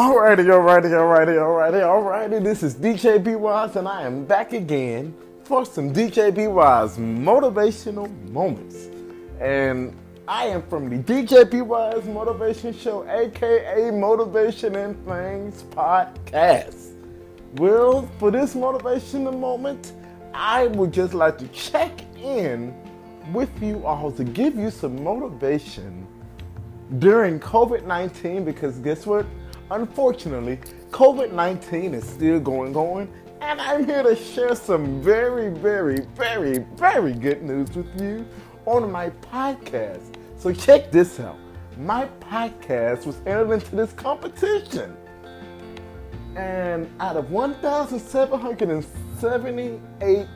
Alrighty, alrighty, alrighty, alrighty, alrighty. This is DJ B Wise, and I am back again for some DJ B Wise motivational moments. And I am from the DJ B Wise Motivation Show, aka Motivation and Things Podcast. Well, for this motivational moment, I would just like to check in with you all to give you some motivation during COVID 19 because guess what? Unfortunately, COVID 19 is still going on, and I'm here to share some very, very, very, very good news with you on my podcast. So, check this out my podcast was entered into this competition. And out of 1,778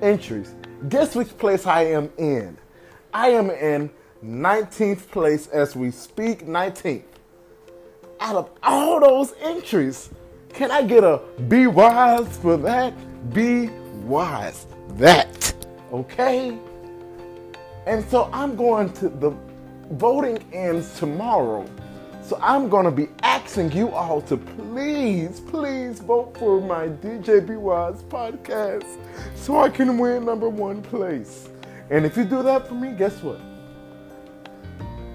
entries, guess which place I am in? I am in 19th place as we speak, 19th out of all those entries, can I get a be wise for that? Be wise. That. Okay? And so I'm going to, the voting ends tomorrow. So I'm going to be asking you all to please, please vote for my DJ B Wise podcast so I can win number one place. And if you do that for me, guess what?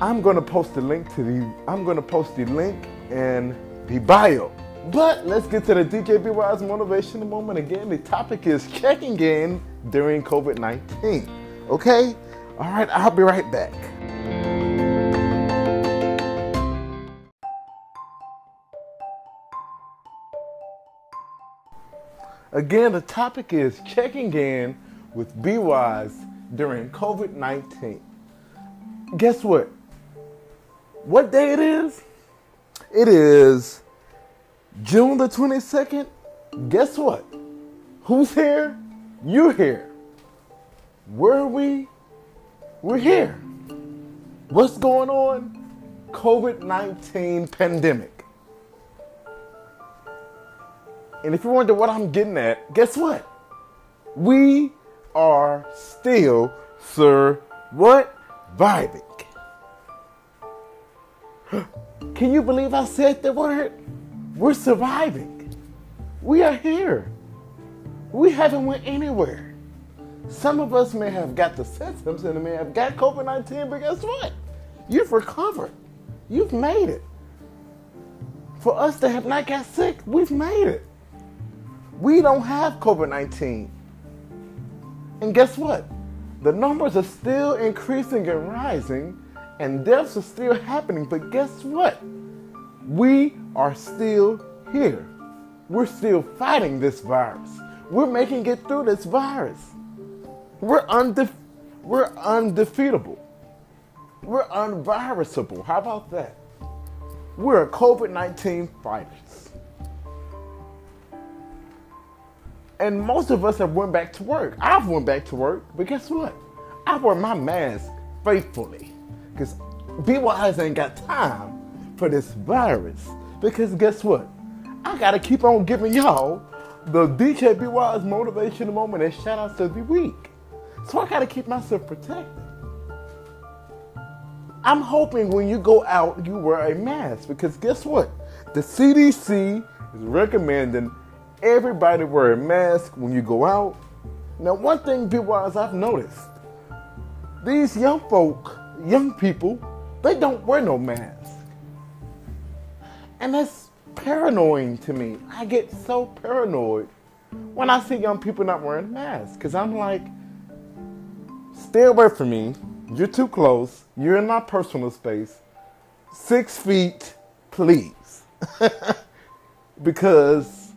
I'm to post the link to the, I'm to post the link in the bio. But let's get to the DJ B Wise motivational moment again. The topic is checking in during COVID 19. Okay? All right, I'll be right back. Again, the topic is checking in with Be Wise during COVID 19. Guess what? What day it is? It is June the 22nd. Guess what? Who's here? You're here. Where are we? We're here. What's going on? COVID 19 pandemic. And if you wonder what I'm getting at, guess what? We are still, sir, what? Vibing. Can you believe I said the word? We're surviving. We are here. We haven't went anywhere. Some of us may have got the symptoms and may have got COVID-19, but guess what? You've recovered. You've made it. For us to have not got sick, we've made it. We don't have COVID-19. And guess what? The numbers are still increasing and rising and deaths are still happening. But guess what? We are still here. We're still fighting this virus. We're making it through this virus. We're, unde- we're undefeatable. We're unvirusable. How about that? We're COVID 19 fighters. And most of us have went back to work. I've went back to work, but guess what? I wear my mask faithfully. Because Be Wise ain't got time for this virus. Because guess what? I gotta keep on giving y'all the DJ Wise motivational moment and shout outs of the week. So I gotta keep myself protected. I'm hoping when you go out, you wear a mask because guess what? The CDC is recommending everybody wear a mask when you go out. Now, one thing, Be Wise, I've noticed these young folk young people, they don't wear no mask. And that's paranoid to me. I get so paranoid when I see young people not wearing masks because I'm like, stay away from me. You're too close. You're in my personal space. Six feet, please. because,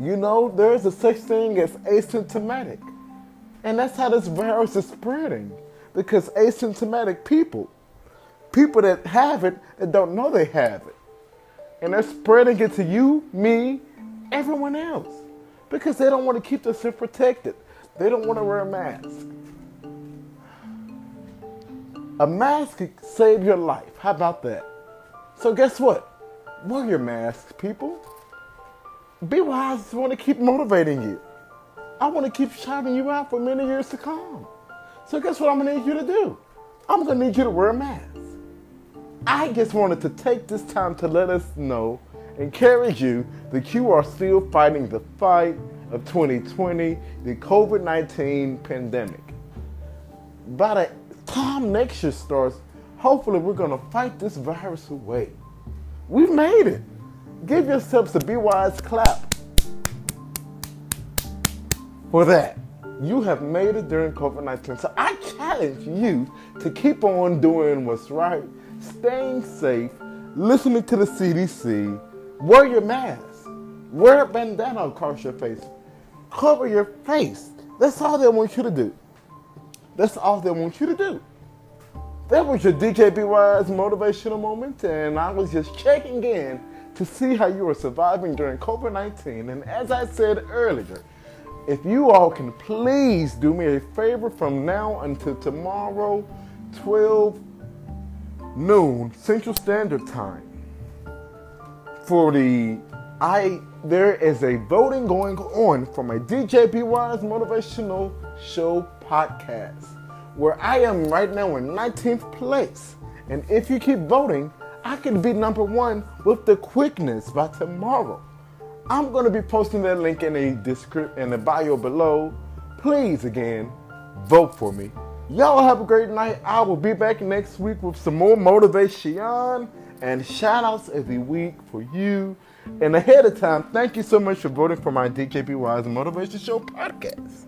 you know, there's a such thing as asymptomatic. And that's how this virus is spreading because asymptomatic people, people that have it and don't know they have it, and they're spreading it to you, me, everyone else because they don't want to keep themselves protected. They don't want to wear a mask. A mask could save your life. How about that? So guess what? Wear your mask, people. Be wise. Want to keep motivating you. I want to keep shouting you out for many years to come. So guess what I'm gonna need you to do? I'm gonna need you to wear a mask. I just wanted to take this time to let us know encourage you that you are still fighting the fight of 2020, the COVID 19 pandemic. By the time next year starts, hopefully we're to fight this virus away. We've made it. Give yourselves a Be Wise clap for that. You have made it during COVID 19. So I challenge you to keep on doing what's right, staying safe, listening to the CDC, wear your mask, wear a bandana across your face, cover your face. That's all they want you to do. That's all they want you to do. That was your DJ Wise motivational moment, and I was just checking in to see how you are surviving during COVID 19. And as I said earlier, if you all can please do me a favor from now until tomorrow, 12 noon Central Standard Time, for the I there is a voting going on for my DJ Wise Motivational Show podcast, where I am right now in 19th place. And if you keep voting, I can be number one with the quickness by tomorrow. I'm going to be posting that link in a description in the bio below. Please, again, vote for me. Y'all have a great night. I will be back next week with some more motivation and shout outs every week for you. And ahead of time, thank you so much for voting for my DJ B Wise Motivation Show podcast.